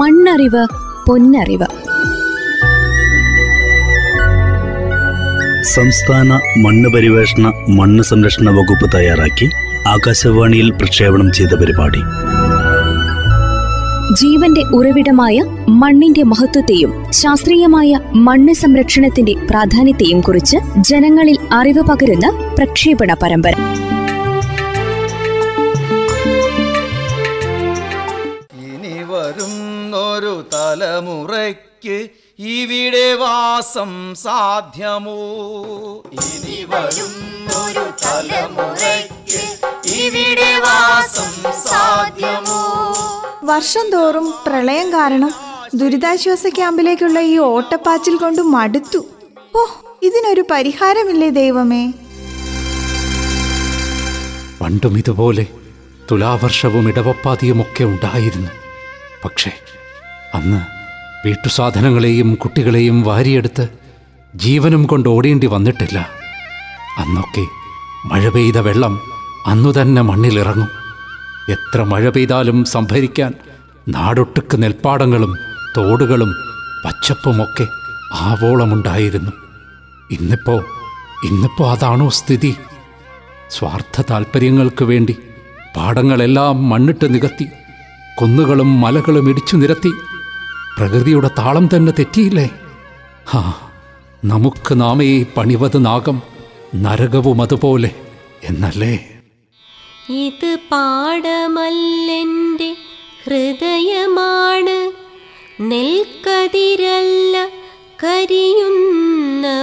മണ്ണറിവ് പൊന്നറിവ്. സംസ്ഥാന മണ്ണ് പരിവേഷണ മണ്ണ് സംരക്ഷണ വകുപ്പ് തയ്യാറാക്കി ആകാശവാണിയിൽ പ്രക്ഷേപണം ചെയ്ത പരിപാടി. ജീവന്റെ ഉറവിടമായ മണ്ണിന്റെ മഹത്വത്തെയും ശാസ്ത്രീയമായ മണ്ണ് സംരക്ഷണത്തിന്റെ പ്രാധാന്യത്തെയും കുറിച്ച് ജനങ്ങളിൽ അറിവ് പകരുന്ന പ്രക്ഷേപണ പരമ്പര. തലമുറയ്ക്ക് ഇവിടെ വാസം സാധ്യമോ? ഇനി വരുന്നൊരു തലമുറയ്ക്ക് ഇവിടെ വാസം സാധ്യമോ? വർഷം തോറും പ്രളയം കാരണം ദുരിതാശ്വാസ ക്യാമ്പിലേക്കുള്ള ഈ ഓട്ടപ്പാച്ചിൽ കൊണ്ട് മടുത്തു. ഓ ഇതിനൊരു പരിഹാരമില്ലേ ദൈവമേ? പണ്ടും ഇതുപോലെ തുലാവർഷവും ഇടവപ്പാതിയുമൊക്കെ ഉണ്ടായിരുന്നു. പക്ഷേ അന്ന് വീട്ടുസാധനങ്ങളെയും കുട്ടികളെയും വാരിയെടുത്ത് ജീവനും കൊണ്ട് ഓടേണ്ടി വന്നിട്ടില്ല. അന്നൊക്കെ മഴ പെയ്ത വെള്ളം അന്നു തന്നെ മണ്ണിലിറങ്ങും. എത്ര മഴ പെയ്താലും സംഭരിക്കാൻ നാടൊട്ടുക്ക് നെൽപ്പാടങ്ങളും തോടുകളും പച്ചപ്പുമൊക്കെ ആവോളമുണ്ടായിരുന്നു. ഇന്നിപ്പോ ഇന്നിപ്പോ അതാണോ സ്ഥിതി? സ്വാർത്ഥ താൽപ്പര്യങ്ങൾക്ക് വേണ്ടി പാടങ്ങളെല്ലാം മണ്ണിട്ട് നികത്തി കുന്നുകളും മലകളും ഇടിച്ചു നിരത്തി. പ്രകൃതിയുടെ താളം തന്നെ തെറ്റിയില്ലേ? ഹാ നമുക്ക് നാമേ പണിവത് നാഗം നരകവും അതുപോലെ എന്നല്ലേ? ഇത് പാടമല്ലെന്റെ ഹൃദയമാണ്. നെൽക്കതിരല്ല കരിയുന്ന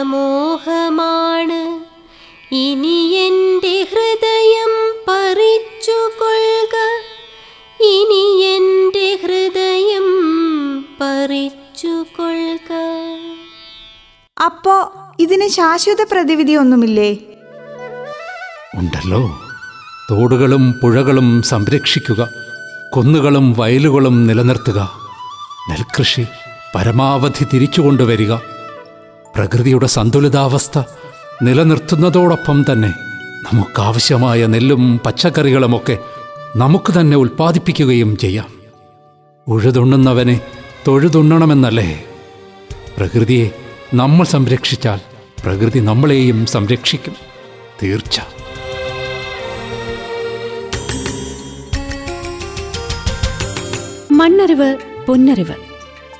ശാശ്വത പ്രതിവിധി ഒന്നുമില്ലേ? ഉണ്ടല്ലോ. തോടുകളും പുഴകളും സംരക്ഷിക്കുക. കുന്നുകളും വയലുകളും നിലനിർത്തുക. നെൽകൃഷി പരമാവധി തിരിച്ചുകൊണ്ടുവരിക പ്രകൃതിയുടെ സന്തുലിതാവസ്ഥ നിലനിർത്തുന്നതോടൊപ്പം തന്നെ നമുക്കാവശ്യമായ നെല്ലും പച്ചക്കറികളുമൊക്കെ നമുക്ക് തന്നെ ഉൽപ്പാദിപ്പിക്കുകയും ചെയ്യാം. ഉഴുതുണ്ണുന്നവനെ തൊഴുതുണ്ണണമെന്നല്ലേ? പ്രകൃതിയെ നമ്മൾ സംരക്ഷിച്ചാൽ പ്രകൃതി നമ്മളെയും സംരക്ഷിക്കും. തീർച്ച. മണ്ണറിവ് പൊന്നറിവ്.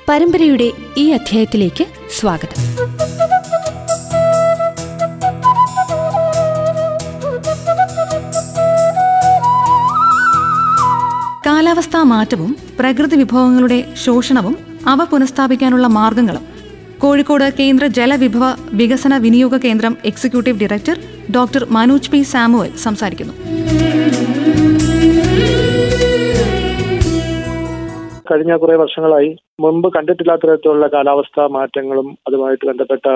പരമ്പരയുടെ ഈ അധ്യായത്തിലേക്ക് സ്വാഗതം. കാലാവസ്ഥാ മാറ്റവും പ്രകൃതി വിഭവങ്ങളുടെ ശോഷണവും അവ പുനഃസ്ഥാപിക്കാനുള്ള മാർഗങ്ങളും കോഴിക്കോട് കേന്ദ്ര ജലവിഭവ വികസന വിനിയോഗ കേന്ദ്രം executive director doctor Manoj P Samuel സംസാരിക്കുന്നു. കഴിഞ്ഞ കുറെ വർഷങ്ങളായി മുമ്പ് കണ്ടിട്ടില്ലാത്ത തരത്തിലുള്ള കാലാവസ്ഥാ മാറ്റങ്ങളും അതുമായിട്ട് ബന്ധപ്പെട്ട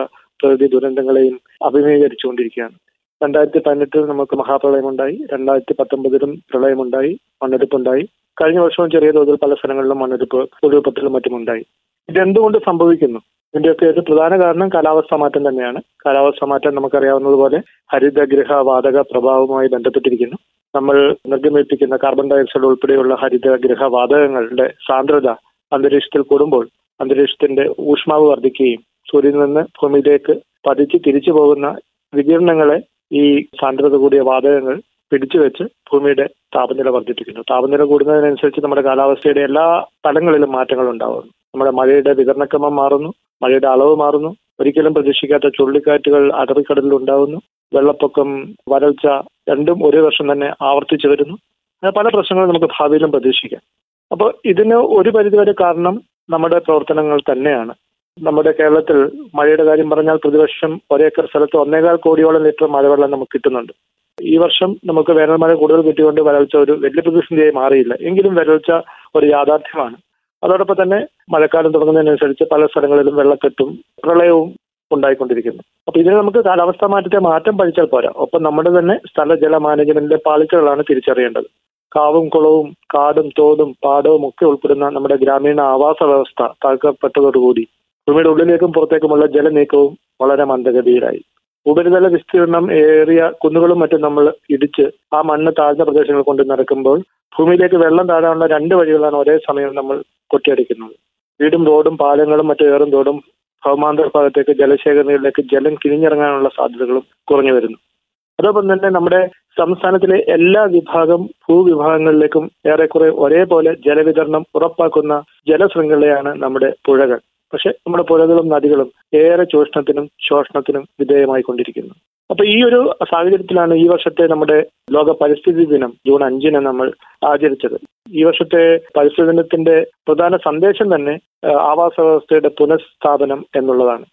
പ്രകൃതി ദുരന്തങ്ങളെയും അഭിമുഖീകരിച്ചുകൊണ്ടിരിക്കുകയാണ്. രണ്ടായിരത്തി പതിനെട്ടിൽ നമുക്ക് മഹാപ്രളയമുണ്ടായി രണ്ടായിരത്തി പത്തൊമ്പതിലും പ്രളയമുണ്ടായി മണ്ണെടുപ്പുണ്ടായി. കഴിഞ്ഞ വർഷവും ചെറിയ തോതിൽ പല സ്ഥലങ്ങളിലും മണ്ണെടുപ്പ് ഉരുൾപൊട്ടലും മറ്റും ഉണ്ടായി ഇതെന്തുകൊണ്ട് സംഭവിക്കുന്നു? ഇതിന്റെയൊക്കെ ഒരു പ്രധാന കാരണം കാലാവസ്ഥാ മാറ്റം തന്നെയാണ്. കാലാവസ്ഥാ മാറ്റം നമുക്കറിയാവുന്നതുപോലെ ഹരിതഗൃഹ വാതക പ്രഭാവവുമായി ബന്ധപ്പെട്ടിരിക്കുന്നു. നമ്മൾ നിർഗമിപ്പിക്കുന്ന കാർബൺ ഡയോക്സൈഡ് ഉൾപ്പെടെയുള്ള ഹരിതഗൃഹ വാതകങ്ങളുടെ സാന്ദ്രത അന്തരീക്ഷത്തിൽ കൂടുമ്പോൾ അന്തരീക്ഷത്തിന്റെ ഊഷ്മാവ് വർദ്ധിക്കുകയും സൂര്യനിൽ നിന്ന് ഭൂമിയിലേക്ക് പതിച്ച് തിരിച്ചു പോകുന്ന വികിരണങ്ങളെ ഈ സാന്ദ്രത കൂടിയ വാതകങ്ങൾ പിടിച്ചു വെച്ച് ഭൂമിയുടെ താപനില വർദ്ധിപ്പിക്കുന്നു. താപനില കൂടുന്നതിനനുസരിച്ച് നമ്മുടെ കാലാവസ്ഥയുടെ എല്ലാ തലങ്ങളിലും മാറ്റങ്ങൾ ഉണ്ടാകുന്നു നമ്മുടെ മഴയുടെ വിതരണക്രമം മാറുന്നു മഴയുടെ അളവ് മാറുന്നു. ഒരിക്കലും പ്രതീക്ഷിക്കാത്ത ചുഴലിക്കാറ്റുകൾ അറബിക്കടലിൽ ഉണ്ടാകുന്നു വെള്ളപ്പൊക്കം വരൾച്ച രണ്ടും ഒരേ വർഷം തന്നെ ആവർത്തിച്ചു വരുന്നു. പല പ്രശ്നങ്ങളും നമുക്ക് ഭാവിയിലും പ്രതീക്ഷിക്കാം. അപ്പോൾ ഇതിന് ഒരു പരിധിവരെ കാരണം നമ്മുടെ പ്രവർത്തനങ്ങൾ തന്നെയാണ്. നമ്മുടെ കേരളത്തിൽ മഴയുടെ കാര്യം പറഞ്ഞാൽ പ്രതിവർഷം ഒരേക്കർ സ്ഥലത്ത് ഒന്നേകാൽ കോടിയോളം ലിറ്റർ മഴവെള്ളം നമുക്ക് കിട്ടുന്നുണ്ട്. ഈ വർഷം നമുക്ക് വേനൽ മഴ കൂടുതൽ കിട്ടിയുകൊണ്ട് വരൾച്ച ഒരു വലിയ പ്രതിസന്ധിയായി മാറിയില്ല. എങ്കിലും വരൾച്ച ഒരു യാഥാർത്ഥ്യമാണ്. അതോടൊപ്പം തന്നെ മഴക്കാലം തുടങ്ങുന്നതിനനുസരിച്ച് പല സ്ഥലങ്ങളിലും വെള്ളക്കെട്ടും പ്രളയവും ഉണ്ടായിക്കൊണ്ടിരിക്കുന്നു. അപ്പൊ ഇതിന് നമുക്ക് കാലാവസ്ഥാ മാറ്റത്തെ മാറ്റം പഠിച്ചാൽ പോരാ. ഒപ്പം നമ്മുടെ തന്നെ സ്ഥല ജല മാനേജ്മെന്റിന്റെ പാളിച്ചകളാണ് തിരിച്ചറിയേണ്ടത്. കാവും കുളവും കാടും തോടും പാടവും ഒക്കെ ഉൾപ്പെടുന്ന നമ്മുടെ ഗ്രാമീണ ആവാസ വ്യവസ്ഥ തകർക്കപ്പെട്ടതോടുകൂടി ഭൂമിയുടെ ഉള്ളിലേക്കും പുറത്തേക്കുമുള്ള ജലനീക്കവും വളരെ മന്ദഗതിയിലായി. ഉപരിതല വിസ്തീർണം ഏറിയ കുന്നുകളും മറ്റും നമ്മൾ ഇടിച്ച് ആ മണ്ണ് താഴ്ന്ന പ്രദേശങ്ങൾ കൊണ്ട് നടക്കുമ്പോൾ ഭൂമിയിലേക്ക് വെള്ളം താഴാനുള്ള രണ്ട് വഴികളാണ് ഒരേ സമയം നമ്മൾ കൊട്ടിയടിക്കുന്നത്. വീടും റോഡും പാലങ്ങളും മറ്റു ഏറും തോടും ഭൗമാന്തര ഭാഗത്തേക്ക് ജലശേഖരങ്ങളിലേക്ക് ജലം കിഴിഞ്ഞിറങ്ങാനുള്ള സാധ്യതകളും കുറഞ്ഞു വരുന്നു. അതോടൊപ്പം തന്നെ നമ്മുടെ സംസ്ഥാനത്തിലെ എല്ലാ വിഭാഗം ഭൂവിഭാഗങ്ങളിലേക്കും ഏറെക്കുറെ ഒരേപോലെ ജലവിതരണം ഉറപ്പാക്കുന്ന ജലശൃംഖലയാണ് നമ്മുടെ പുഴകൾ. പക്ഷെ നമ്മുടെ പുഴകളും നദികളും ഏറെ ചൂഷണത്തിനും ശോഷണത്തിനും വിധേയമായിക്കൊണ്ടിരിക്കുന്നു. അപ്പൊ ഈ ഒരു സാഹചര്യത്തിലാണ് ഈ വർഷത്തെ നമ്മുടെ ലോക പരിസ്ഥിതി ദിനം ജൂൺ അഞ്ചിന് നമ്മൾ ആചരിച്ചത്. ഈ വർഷത്തെ പരിസ്ഥിതി ദിനത്തിന്റെ പ്രധാന സന്ദേശം തന്നെ ആവാസ വ്യവസ്ഥയുടെ പുനഃസ്ഥാപനം എന്നുള്ളതാണ്.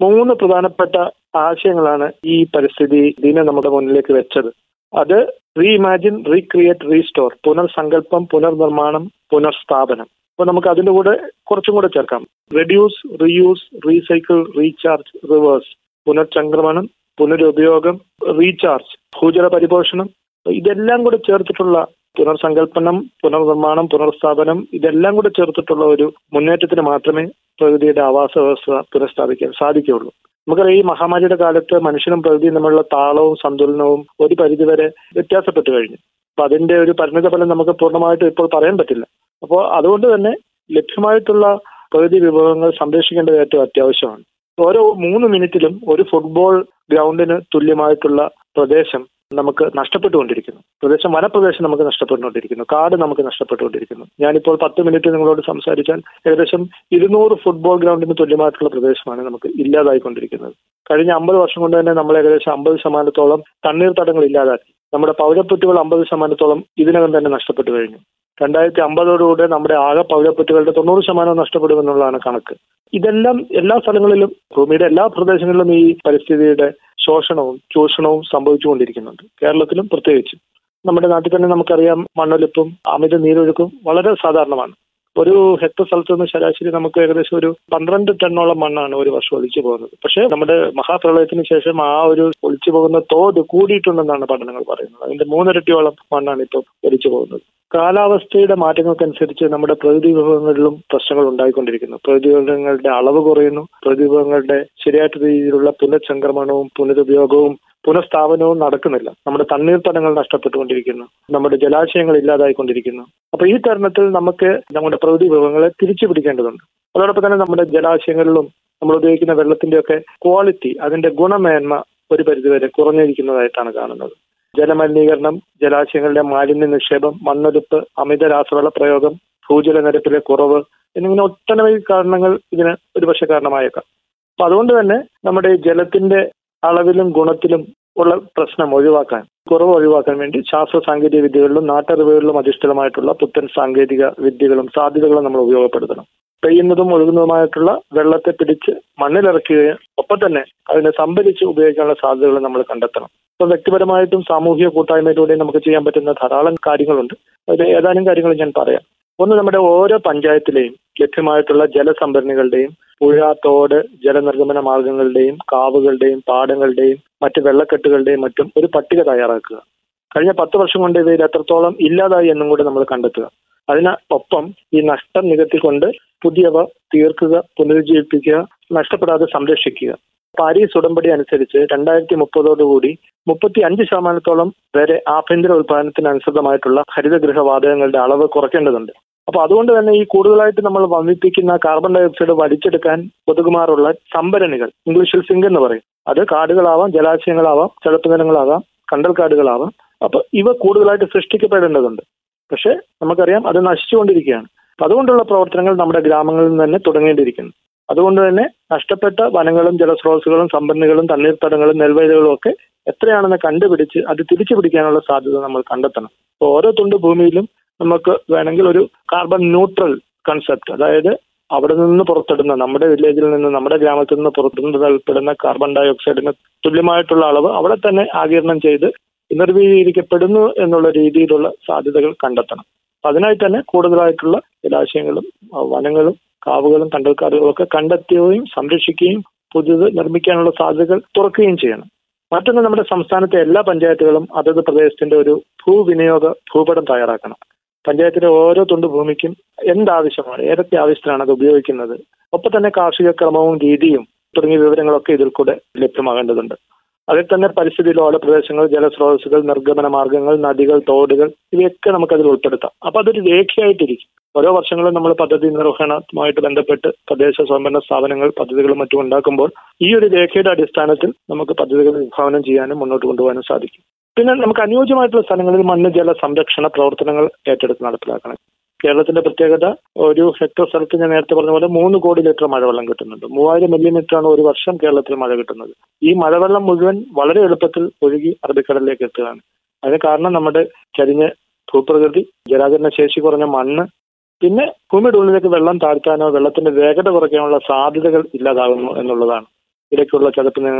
മൂന്ന് പ്രധാനപ്പെട്ട ആശയങ്ങളാണ് ഈ പരിസ്ഥിതി ദിനം നമ്മുടെ മുന്നിലേക്ക് വെച്ചത്. അത് റീഇമാജിൻ റീക്രിയേറ്റ് റീസ്റ്റോർ പുനർസങ്കല്പം പുനർനിർമ്മാണം പുനർസ്ഥാപനം. അപ്പൊ നമുക്ക് അതിന്റെ കൂടെ കുറച്ചും കൂടെ ചേർക്കാം. Reduce reuse recycle recharge reverse പുനർചംക്രമണം പുനരുപയോഗം റീചാർജ് ഭൂജല പരിപോഷണം. ഇതെല്ലാം കൂടെ ചേർത്തിട്ടുള്ള പുനർസങ്കല്പനം പുനർനിർമ്മാണം പുനർസ്ഥാപനം ഇതെല്ലാം കൂടെ ചേർത്തിട്ടുള്ള ഒരു മുന്നേറ്റത്തിന് മാത്രമേ പ്രകൃതിയുടെ ആവാസ വ്യവസ്ഥ പുനഃസ്ഥാപിക്കാൻ സാധിക്കുകയുള്ളൂ. നമുക്കറിയാം ഈ മഹാമാരിയുടെ കാലത്ത് മനുഷ്യനും പ്രകൃതിയും തമ്മിലുള്ള താളവും സന്തുലനവും ഒരു പരിധിവരെ വ്യത്യാസപ്പെട്ടു കഴിഞ്ഞു. അപ്പൊ അതിന്റെ ഒരു പരിണിത ഫലം നമുക്ക് പൂർണമായിട്ട് ഇപ്പോൾ പറയാൻ പറ്റില്ല. അപ്പോൾ അതുകൊണ്ട് തന്നെ ലഭ്യമായിട്ടുള്ള പ്രകൃതി വിഭവങ്ങൾ സംരക്ഷിക്കേണ്ടത് ഏറ്റവും അത്യാവശ്യമാണ്. ഓരോ മൂന്ന് മിനിറ്റിലും ഒരു ഫുട്ബോൾ ഗ്രൗണ്ടിന് തുല്യമായിട്ടുള്ള പ്രദേശം നമുക്ക് നഷ്ടപ്പെട്ടുകൊണ്ടിരിക്കുന്നു. പ്രദേശം വനപ്രദേശം നമുക്ക് നഷ്ടപ്പെട്ടുകൊണ്ടിരിക്കുന്നു. കാട് നമുക്ക് നഷ്ടപ്പെട്ടുകൊണ്ടിരിക്കുന്നു. ഞാനിപ്പോൾ പത്ത് മിനിറ്റ് നിങ്ങളോട് സംസാരിച്ചാൽ ഏകദേശം ഇരുന്നൂറ് ഫുട്ബോൾ ഗ്രൗണ്ടിന് തുല്യമായിട്ടുള്ള പ്രദേശമാണ് നമുക്ക് ഇല്ലാതായിക്കൊണ്ടിരിക്കുന്നത്. കഴിഞ്ഞ അമ്പത് വർഷം കൊണ്ട് തന്നെ നമ്മൾ ഏകദേശം അമ്പത് ശതമാനത്തോളം തണ്ണീർത്തടങ്ങൾ ഇല്ലാതാക്കി. നമ്മുടെ പൗരപ്പറ്റുകൾ അമ്പത് ശതമാനത്തോളം ഇതിനകം തന്നെ നഷ്ടപ്പെട്ടു കഴിഞ്ഞു. രണ്ടായിരത്തി അമ്പതോടുകൂടെ നമ്മുടെ ആകെ പൗരപ്പറ്റുകളുടെ തൊണ്ണൂറ് ശതമാനം നഷ്ടപ്പെടുമെന്നുള്ളതാണ് കണക്ക്. ഇതെല്ലാം എല്ലാ സ്ഥലങ്ങളിലും ഭൂമിയുടെ എല്ലാ പ്രദേശങ്ങളിലും ഈ പരിസ്ഥിതിയുടെ ശോഷണവും ചൂഷണവും സംഭവിച്ചുകൊണ്ടിരിക്കുന്നുണ്ട്. കേരളത്തിലും പ്രത്യേകിച്ചും. നമ്മുടെ നാട്ടിൽ തന്നെ നമുക്കറിയാം മണ്ണൊലിപ്പും അമിത നീരൊഴുക്കും വളരെ സാധാരണമാണ്. ഒരു ഹെക്ടർ സ്ഥലത്ത് നിന്ന് ശരാശരി നമുക്ക് ഏകദേശം ഒരു പന്ത്രണ്ട് ടണ്ണോളം മണ്ണാണ് ഒരു വർഷം ഒലിച്ചു പോകുന്നത്. പക്ഷേ നമ്മുടെ മഹാപ്രളയത്തിന് ശേഷം ആ ഒരു ഒലിച്ചു പോകുന്ന തോത് കൂടിയിട്ടുണ്ടെന്നാണ് പഠനങ്ങൾ പറയുന്നത്. അതിന്റെ മൂന്നിരട്ടിയോളം മണ്ണാണ് ഇപ്പോൾ ഒലിച്ചു പോകുന്നത്. കാലാവസ്ഥയുടെ മാറ്റങ്ങൾക്കനുസരിച്ച് നമ്മുടെ പ്രകൃതി വിഭവങ്ങളിലും പ്രശ്നങ്ങൾ ഉണ്ടായിക്കൊണ്ടിരിക്കുന്നു. പ്രകൃതി വിഭവങ്ങളുടെ അളവ് കുറയുന്നു. പ്രകൃതി വിഭവങ്ങളുടെ ശരിയായിട്ട് രീതിയിലുള്ള പുനഃസംക്രമണവും പുനരുപയോഗവും പുനഃസ്ഥാപനവും നടക്കുന്നില്ല. നമ്മുടെ തണ്ണീർത്തടങ്ങൾ നഷ്ടപ്പെട്ടുകൊണ്ടിരിക്കുന്നു. നമ്മുടെ ജലാശയങ്ങൾ ഇല്ലാതായിക്കൊണ്ടിരിക്കുന്നു. അപ്പൊ ഈ തരുണത്തിൽ നമുക്ക് നമ്മുടെ പ്രകൃതി വിഭവങ്ങളെ തിരിച്ചു പിടിക്കേണ്ടതുണ്ട് അതോടൊപ്പം തന്നെ നമ്മുടെ ജലാശയങ്ങളിലും നമ്മൾ ഉപയോഗിക്കുന്ന വെള്ളത്തിന്റെ ഒക്കെ ക്വാളിറ്റി അതിന്റെ ഗുണമേന്മ ഒരു പരിധിവരെ കുറഞ്ഞിരിക്കുന്നതായിട്ടാണ് കാണുന്നത്. ജലമലിനീകരണം ജലാശയങ്ങളിലെ മാലിന്യ നിക്ഷേപം മണ്ണൊലിപ്പ് അമിത രാസവള പ്രയോഗം ഭൂജല നിരപ്പിലെ കുറവ് എന്നിങ്ങനെ ഒട്ടനവധി കാരണങ്ങൾ ഇതിന് ഒരുപക്ഷെ കാരണമായേക്കാം. അപ്പൊ അതുകൊണ്ട് തന്നെ നമ്മുടെ ജലത്തിന്റെ അളവിലും ഗുണത്തിലും ഉള്ള പ്രശ്നം ഒഴിവാക്കാൻ കുറവ് ഒഴിവാക്കാൻ വേണ്ടി ശാസ്ത്ര സാങ്കേതിക വിദ്യകളിലും നാട്ടറിവുകളിലും അധിഷ്ഠിതമായിട്ടുള്ള പുത്തൻ സാങ്കേതിക വിദ്യകളും സാധ്യതകളും നമ്മൾ ഉപയോഗപ്പെടുത്തണം. പെയ്യുന്നതും ഒഴുകുന്നതുമായിട്ടുള്ള വെള്ളത്തെ പിടിച്ച് മണ്ണിലിറക്കുകയും ഒപ്പം തന്നെ അതിനെ സംഭരിച്ച് ഉപയോഗിക്കാനുള്ള സാധ്യതകൾ നമ്മൾ കണ്ടെത്തണം. ഇപ്പൊ വ്യക്തിപരമായിട്ടും സാമൂഹിക കൂട്ടായ്മയിലൂടെയും നമുക്ക് ചെയ്യാൻ പറ്റുന്ന ധാരാളം കാര്യങ്ങളുണ്ട്. അതിൽ ഏതാനും കാര്യങ്ങൾ ഞാൻ പറയാം. ഒന്ന് നമ്മുടെ ഓരോ പഞ്ചായത്തിലെയും ലഭ്യമായിട്ടുള്ള ജലസംഭരണികളുടെയും പുഴ തോട് ജലനിർഗമന മാർഗങ്ങളുടെയും കാവുകളുടെയും പാടങ്ങളുടെയും മറ്റ് വെള്ളക്കെട്ടുകളുടെയും മറ്റും ഒരു പട്ടിക തയ്യാറാക്കുക. കഴിഞ്ഞ പത്ത് വർഷം കൊണ്ട് ഇവയിൽ എത്രത്തോളം ഇല്ലാതായി എന്നും കൂടെ നമ്മൾ കണ്ടെത്തുക. അതിന് ഒപ്പം ഈ നഷ്ടം നികത്തിക്കൊണ്ട് പുതിയവ തീർക്കുക പുനരുജ്ജീവിപ്പിക്കുക നഷ്ടപ്പെടാതെ സംരക്ഷിക്കുക. പാരീസ് ഉടമ്പടി അനുസരിച്ച് രണ്ടായിരത്തി മുപ്പതോടുകൂടി മുപ്പത്തി അഞ്ച് ശതമാനത്തോളം വരെ ആഭ്യന്തര ഉൽപാദനത്തിന് അനുസൃതമായിട്ടുള്ള ഹരിതഗൃഹ വാതകങ്ങളുടെ അളവ് കുറയ്ക്കേണ്ടതുണ്ട്. അപ്പൊ അതുകൊണ്ട് തന്നെ ഈ കൂടുതലായിട്ട് നമ്മൾ വമിപ്പിക്കുന്ന കാർബൺ ഡൈ ഓക്സൈഡ് വലിച്ചെടുക്കാൻ ഒതുകുമാറുള്ള സംഭരണികൾ ഇംഗ്ലീഷിൽ സിങ്ക് എന്ന് പറയും. അത് കാടുകളാവാം ജലാശയങ്ങളാവാം ചതുപ്പ് കണ്ടൽ കണ്ടൽക്കാടുകളാവാം. അപ്പൊ ഇവ കൂടുതലായിട്ട് സൃഷ്ടിക്കപ്പെടേണ്ടതുണ്ട്. പക്ഷെ നമുക്കറിയാം അത് നശിച്ചുകൊണ്ടിരിക്കുകയാണ്. അതുകൊണ്ടുള്ള പ്രവർത്തനങ്ങൾ നമ്മുടെ ഗ്രാമങ്ങളിൽ നിന്ന് തന്നെ തുടങ്ങേണ്ടിയിരിക്കുന്നു. അതുകൊണ്ട് തന്നെ നഷ്ടപ്പെട്ട വനങ്ങളും ജലസ്രോതസ്സുകളും സംഭരണികളും തണ്ണീർത്തടങ്ങളും നെൽവയലുകളും ഒക്കെ എത്രയാണെന്ന് കണ്ടുപിടിച്ച് അത് തിരിച്ചു പിടിക്കാനുള്ള സാധ്യത നമ്മൾ കണ്ടെത്തണം. അപ്പോൾ ഓരോ തുണ്ട് ഭൂമിയിലും നമുക്ക് വേണമെങ്കിൽ ഒരു കാർബൺ ന്യൂട്രൽ കൺസെപ്റ്റ് അതായത് അവിടെ നിന്ന് പുറത്തിടുന്ന നമ്മുടെ വില്ലേജിൽ നിന്ന് നമ്മുടെ ഗ്രാമത്തിൽ നിന്ന് പുറത്തുനിന്ന് കാർബൺ ഡയോക്സൈഡിന് തുല്യമായിട്ടുള്ള അളവ് അവിടെ തന്നെ ആകിരണം ചെയ്ത് നിർവീകരിക്കപ്പെടുന്നു എന്നുള്ള രീതിയിലുള്ള സാധ്യതകൾ കണ്ടെത്തണം. അതിനായി തന്നെ കൂടുതലായിട്ടുള്ള ജലാശയങ്ങളും വനങ്ങളും കാവുകളും കണ്ടൽക്കാടുകളും ഒക്കെ കണ്ടെത്തുകയും സംരക്ഷിക്കുകയും പുതിയത് നിർമ്മിക്കാനുള്ള സാധ്യതകൾ തുറക്കുകയും ചെയ്യണം. മറ്റൊന്ന് നമ്മുടെ സംസ്ഥാനത്തെ എല്ലാ പഞ്ചായത്തുകളും അതത് പ്രദേശത്തിന്റെ ഒരു ഭൂവിനിയോഗ ഭൂപടം തയ്യാറാക്കണം. പഞ്ചായത്തിലെ ഓരോ തുണ്ട് ഭൂമിക്കും എന്താവശ്യമാണ് ഏതൊക്കെ ആവശ്യത്തിനാണ് അത് ഉപയോഗിക്കുന്നത് ഒപ്പം തന്നെ കാർഷിക ക്രമവും രീതിയും തുടങ്ങിയ വിവരങ്ങളൊക്കെ ഇതിൽ കൂടെ ലഭ്യമാകേണ്ടതുണ്ട്. അതിൽ തന്നെ പരിസ്ഥിതി ലോല പ്രദേശങ്ങൾ ജലസ്രോതസ്സുകൾ നിർഗമന മാർഗങ്ങൾ നദികൾ തോടുകൾ ഇവയൊക്കെ നമുക്കതിൽ ഉൾപ്പെടുത്താം. അപ്പൊ അതൊരു രേഖയായിട്ടിരിക്കും. ഓരോ വർഷങ്ങളും നമ്മൾ പദ്ധതി നിർവഹണവുമായിട്ട് ബന്ധപ്പെട്ട് തദ്ദേശ സ്വയംഭരണ സ്ഥാപനങ്ങൾ പദ്ധതികളും മറ്റും ഉണ്ടാക്കുമ്പോൾ ഈ ഒരു രേഖയുടെ അടിസ്ഥാനത്തിൽ നമുക്ക് പദ്ധതികൾ വിഭാവനം ചെയ്യാനും മുന്നോട്ട് കൊണ്ടുപോകാനും സാധിക്കും. പിന്നെ നമുക്ക് അനുയോജ്യമായിട്ടുള്ള സ്ഥലങ്ങളിൽ മണ്ണ് ജല സംരക്ഷണ പ്രവർത്തനങ്ങൾ ഏറ്റെടുത്ത് നടപ്പിലാക്കണം. കേരളത്തിന്റെ പ്രത്യേകത ഒരു ഹെക്ടർ സ്ഥലത്ത് ഞാൻ നേരത്തെ പറഞ്ഞ പോലെ മൂന്ന് കോടി ലിറ്റർ മഴവെള്ളം കിട്ടുന്നുണ്ട്. മൂവായിരം മില്ലിമീറ്റർ ആണ് ഒരു വർഷം കേരളത്തിൽ മഴ കിട്ടുന്നത്. ഈ മഴവെള്ളം മുഴുവൻ വളരെ എളുപ്പത്തിൽ ഒഴുകി അറബിക്കടലിലേക്ക് എത്തുകയാണ്. അതിന് കാരണം നമ്മുടെ ചരിഞ്ഞ ഭൂപ്രകൃതി ജലാചരണ ശേഷി കുറഞ്ഞ മണ്ണ് പിന്നെ ഭൂമിയുടെ ഉള്ളിലേക്ക് വെള്ളം താഴ്ത്താനോ വെള്ളത്തിന്റെ വേഗത കുറയ്ക്കാനുള്ള സാധ്യതകൾ ഇല്ലാതാകുന്നു എന്നുള്ളതാണ്. ഇടയ്ക്കുള്ള ചതുപ്പ്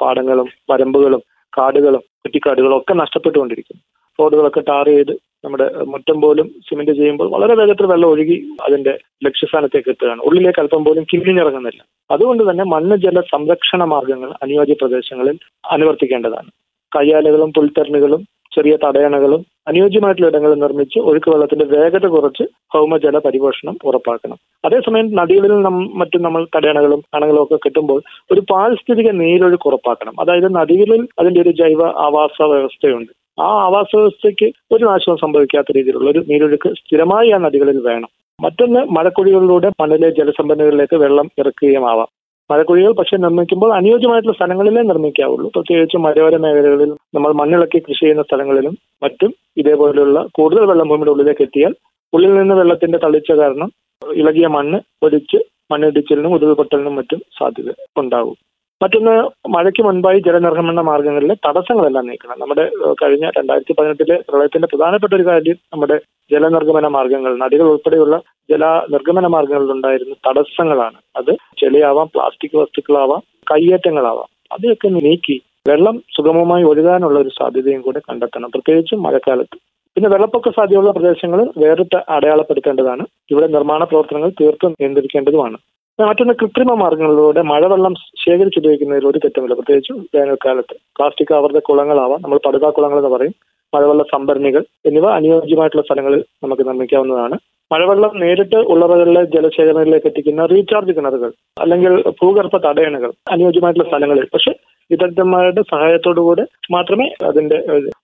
പാടങ്ങളും വരമ്പുകളും കാടുകളും കുറ്റിക്കാടുകളും ഒക്കെ നഷ്ടപ്പെട്ടുകൊണ്ടിരിക്കുന്നു. റോഡുകളൊക്കെ ടാർ ചെയ്ത് നമ്മുടെ മുറ്റം പോലും സിമെന്റ് ചെയ്യുമ്പോൾ വളരെ വേഗത്തിൽ വെള്ളം ഒഴുകി അതിന്റെ ലക്ഷ്യസ്ഥാനത്തേക്ക് എത്തുകയാണ്. ഉള്ളിലേക്ക് അല്പം പോലും കിഴിഞ്ഞിറങ്ങുന്നില്ല. അതുകൊണ്ട് തന്നെ മണ്ണ് ജല സംരക്ഷണ മാർഗങ്ങൾ അനുയോജ്യ പ്രദേശങ്ങളിൽ അനുവർത്തിക്കേണ്ടതാണ്. കയ്യാലകളും പുൽത്തരണികളും ചെറിയ തടയണകളും അനുയോജ്യമായിട്ടുള്ള ഇടങ്ങൾ നിർമ്മിച്ച് ഒഴുക്ക് വെള്ളത്തിന്റെ വേഗത കുറച്ച് ഭൗമജല പരിപോഷണം ഉറപ്പാക്കണം. അതേസമയം നദികളിൽ മറ്റും നമ്മൾ തടയണകളും അണകളും ഒക്കെ കിട്ടുമ്പോൾ ഒരു പാരിസ്ഥിതിക നീരൊഴുക്ക് ഉറപ്പാക്കണം. അതായത് നദികളിൽ അതിന്റെ ഒരു ജൈവ ആവാസ വ്യവസ്ഥയുണ്ട്. ആ ആവാസ വ്യവസ്ഥയ്ക്ക് ഒരു നാശവും സംഭവിക്കാത്ത രീതിയിലുള്ള ഒരു നീരൊഴുക്ക് സ്ഥിരമായി ആ നദികളിൽ വേണം. മറ്റൊന്ന് മഴക്കുഴികളിലൂടെ മണ്ണിലെ ജലസംഭരണികളിലേക്ക് വെള്ളം ഇറക്കുകയുമാവാം. മഴക്കുഴികൾ പക്ഷെ നിർമ്മിക്കുമ്പോൾ അനുയോജ്യമായിട്ടുള്ള സ്ഥലങ്ങളിലേ നിർമ്മിക്കാവുള്ളൂ. പ്രത്യേകിച്ച് മലയോര മേഖലകളിൽ നമ്മൾ മണ്ണിളക്കി കൃഷി ചെയ്യുന്ന സ്ഥലങ്ങളിലും മറ്റും ഇതേപോലെയുള്ള കൂടുതൽ വെള്ളം ഭൂമിയുടെ ഉള്ളിലേക്ക് എത്തിയാൽ ഉള്ളിൽ നിന്ന് വെള്ളത്തിന്റെ തളിച്ച കാരണം ഇളകിയ മണ്ണ് ഒലിച്ച് മണ്ണിടിച്ചിലിനും ഉരുൾപൊട്ടലിനും മറ്റും സാധ്യത ഉണ്ടാകും. മറ്റൊന്ന് മഴയ്ക്ക് മുൻപായി ജലനിർഗമന മാർഗങ്ങളിലെ തടസ്സങ്ങളെല്ലാം നീക്കണം. നമ്മുടെ കഴിഞ്ഞ രണ്ടായിരത്തി പതിനെട്ടിലെ പ്രളയത്തിന്റെ പ്രധാനപ്പെട്ട ഒരു കാര്യം നമ്മുടെ ജലനിർഗമന മാർഗങ്ങൾ നദികൾ ഉൾപ്പെടെയുള്ള ജല നിർഗമന മാർഗങ്ങളിലുണ്ടായിരുന്ന തടസ്സങ്ങളാണ്. അത് ചെളിയാവാം പ്ലാസ്റ്റിക് വസ്തുക്കളാവാം കയ്യേറ്റങ്ങളാവാം. അതൊക്കെ നീക്കി വെള്ളം സുഗമമായി ഒഴുകാനുള്ള ഒരു സാധ്യതയും കൂടെ കണ്ടെത്തണം. പ്രത്യേകിച്ചും മഴക്കാലത്ത്. പിന്നെ വെള്ളപ്പൊക്ക സാധ്യതയുള്ള പ്രദേശങ്ങൾ വേറിട്ട് അടയാളപ്പെടുത്തേണ്ടതാണ്. ഇവിടെ നിർമ്മാണ പ്രവർത്തനങ്ങൾ തീർത്തും നിയന്ത്രിക്കേണ്ടതുമാണ്. മറ്റൊന്ന് കൃത്രിമ മാർഗങ്ങളിലൂടെ മഴവെള്ളം ശേഖരിച്ചുപയോഗിക്കുന്നതിൽ ഒരു തെറ്റുമില്ല. പ്രത്യേകിച്ചും വേനൽക്കാലത്ത്. പ്ലാസ്റ്റിക് ആവർത്ത കുളങ്ങളാവാം. നമ്മൾ പടുതാ കുളങ്ങൾ എന്ന് പറയും. മഴവെള്ള സംഭരണികൾ എന്നിവ അനുയോജ്യമായിട്ടുള്ള സ്ഥലങ്ങളിൽ നമുക്ക് നിർമ്മിക്കാവുന്നതാണ്. മഴവെള്ളം നേരിട്ട് ഉള്ളറകളിലെ ജലശേഖരങ്ങളിലേക്ക് എത്തിക്കുന്ന റീചാർജ് കിണറുകൾ അല്ലെങ്കിൽ ഭൂഗർഭ തടയണകൾ അനുയോജ്യമായിട്ടുള്ള സ്ഥലങ്ങളിൽ. പക്ഷെ വിദഗ്ധന്മാരുടെ സഹായത്തോടുകൂടെ മാത്രമേ അതിന്റെ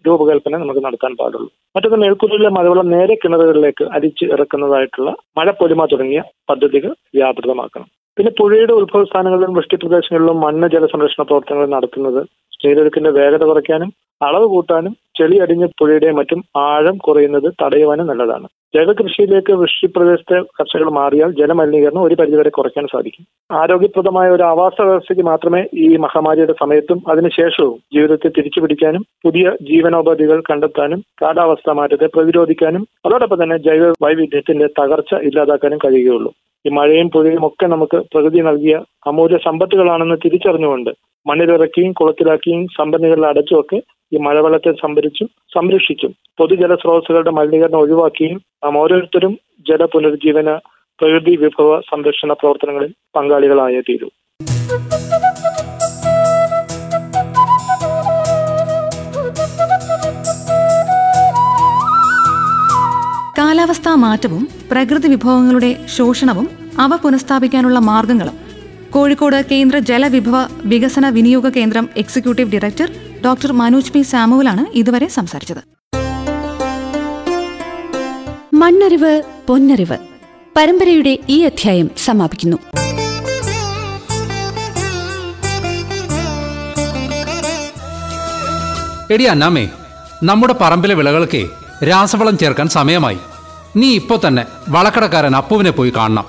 രൂപകൽപ്പന നമുക്ക് നടത്താൻ പാടുള്ളൂ. മറ്റൊന്ന് മേൽക്കൂരയിലെ മഴവെള്ളം നേരെ കിണറുകളിലേക്ക് അരിച്ച് ഇറക്കുന്നതായിട്ടുള്ള മഴപ്പൊലിമ തുടങ്ങിയ പദ്ധതികൾ വ്യാപൃതമാക്കണം. പിന്നെ പുഴയുടെ ഉത്ഭവസ്ഥാനങ്ങളിലും വൃഷ്ടിപ്രദേശങ്ങളിലും മണ്ണ് ജലസംരക്ഷണ പ്രവർത്തനങ്ങൾ നടത്തുന്നത് നീരൊഴുക്കിന്റെ വേഗത കുറയ്ക്കാനും അളവ് കൂട്ടാനും ചെളി അടിഞ്ഞ പുഴയുടെ മറ്റും ആഴം കുറയുന്നത് തടയുവാനും നല്ലതാണ്. ജൈവകൃഷിയിലേക്ക് വൃഷ്ടിപ്രദേശത്തെ കർഷകർ മാറിയാൽ ജലമലിനീകരണം ഒരു പരിധിവരെ കുറയ്ക്കാൻ സാധിക്കും. ആരോഗ്യപ്രദമായ ഒരു ആവാസ വ്യവസ്ഥയ്ക്ക് മാത്രമേ ഈ മഹാമാരിയുടെ സമയത്തും അതിനുശേഷവും ജീവിതത്തെ തിരിച്ചു പിടിക്കാനും പുതിയ ജീവനോപാധികൾ കണ്ടെത്താനും കാലാവസ്ഥാ മാറ്റത്തെ പ്രതിരോധിക്കാനും അതോടൊപ്പം തന്നെ ജൈവ വൈവിധ്യത്തിന്റെ തകർച്ച ഇല്ലാതാക്കാനും കഴിയുകയുള്ളൂ. ഈ മഴയും പുഴയും ഒക്കെ നമുക്ക് പ്രകൃതി നൽകിയ അമൂല്യ സമ്പത്തുകളാണെന്ന് തിരിച്ചറിഞ്ഞുകൊണ്ട് മണ്ണിലിറക്കിയും കുളത്തിലാക്കിയും സമ്പന്നികളിൽ അടച്ചുമൊക്കെ ഈ മഴവെള്ളത്തെ സംഭരിച്ചും സംരക്ഷിച്ചും. പൊതുജല സ്രോതസ്സുകളുടെ മലിനീകരണം ഒഴിവാക്കിയും നാം ഓരോരുത്തരും ജല പുനരുജ്ജീവന പ്രകൃതി വിഭവ സംരക്ഷണ പ്രവർത്തനങ്ങളിൽ പങ്കാളികളായേ തീരൂ. കാലാവസ്ഥാ മാറ്റവും പ്രകൃതി വിഭവങ്ങളുടെ ശോഷണവും അവ പുനഃസ്ഥാപിക്കാനുള്ള മാർഗങ്ങളും കോഴിക്കോട് കേന്ദ്ര ജലവിഭവ വികസന വിനിയോഗ കേന്ദ്രം executive director doctor Manoj P സാമുവലാണ് ഇതുവരെ സംസാരിച്ചത്. മണ്ണറിവ് പൊന്നറിവ് പരമ്പരയുടെ ഈ അധ്യായം സമാപിക്കുന്നു. എടി അന്നാമേ നമ്മുടെ പറമ്പിലെ വിളകൾക്ക് രാസവളം ചേർക്കാൻ സമയമായി. നീ ഇപ്പോ തന്നെ വളക്കടക്കാരൻ അപ്പുവിനെ പോയി കാണണം.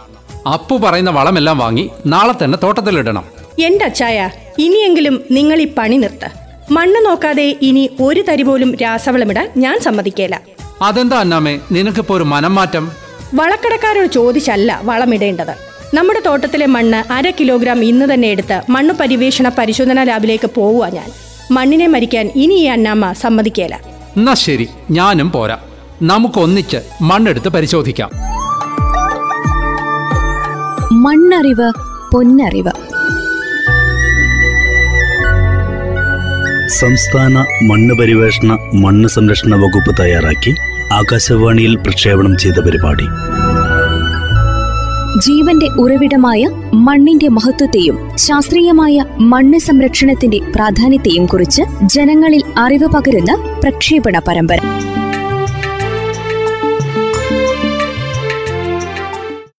അപ്പു പറയുന്ന വളമെല്ലാം വാങ്ങി നാളെ തന്നെ തോട്ടത്തിലിടണം. എന്റെ അച്ചായ ഇനിയെങ്കിലും നിങ്ങൾ ഈ പണി നിർത്ത്. മണ്ണ് നോക്കാതെ ഇനി ഒരു തരി പോലും രാസവളമിടാൻ ഞാൻ സമ്മതിക്കേല. അതെന്താ അന്നാമേ? നിനക്കിപ്പോ ഒരു മനം മാറ്റം വളക്കടക്കാരോട് ചോദിച്ചല്ല വളമിടേണ്ടത്. നമ്മുടെ തോട്ടത്തിലെ മണ്ണ് അര കിലോഗ്രാം ഇന്ന് തന്നെ എടുത്ത് മണ്ണ് പരിവേഷണ പരിശോധനാ ലാബിലേക്ക് പോവുക ഞാൻ. മണ്ണിനെ മരിക്കാൻ ഇനി ഈ അന്നാമ്മ സമ്മതിക്കേല. എന്നാ ശരി ഞാനും പോരാ. നമുക്കൊന്നിച്ച് മണ്ണെടുത്ത് പരിശോധിക്കാം. മണ്ണറിവ് പൊന്നറിവ്. സംസ്ഥാന മണ്ണ് പരിവേഷണ മണ്ണ് സംരക്ഷണ വകുപ്പ് തയ്യാറാക്കി ആകാശവാണിയിൽ പ്രക്ഷേപണം ചെയ്ത പരിപാടി. ജീവന്റെ ഉറവിടമായ മണ്ണിന്റെ മഹത്വത്തെയും ശാസ്ത്രീയമായ മണ്ണ് സംരക്ഷണത്തിന്റെ പ്രാധാന്യത്തെയും കുറിച്ച് ജനങ്ങളിൽ അറിവ് പകരുന്ന പ്രക്ഷേപണ പരമ്പര.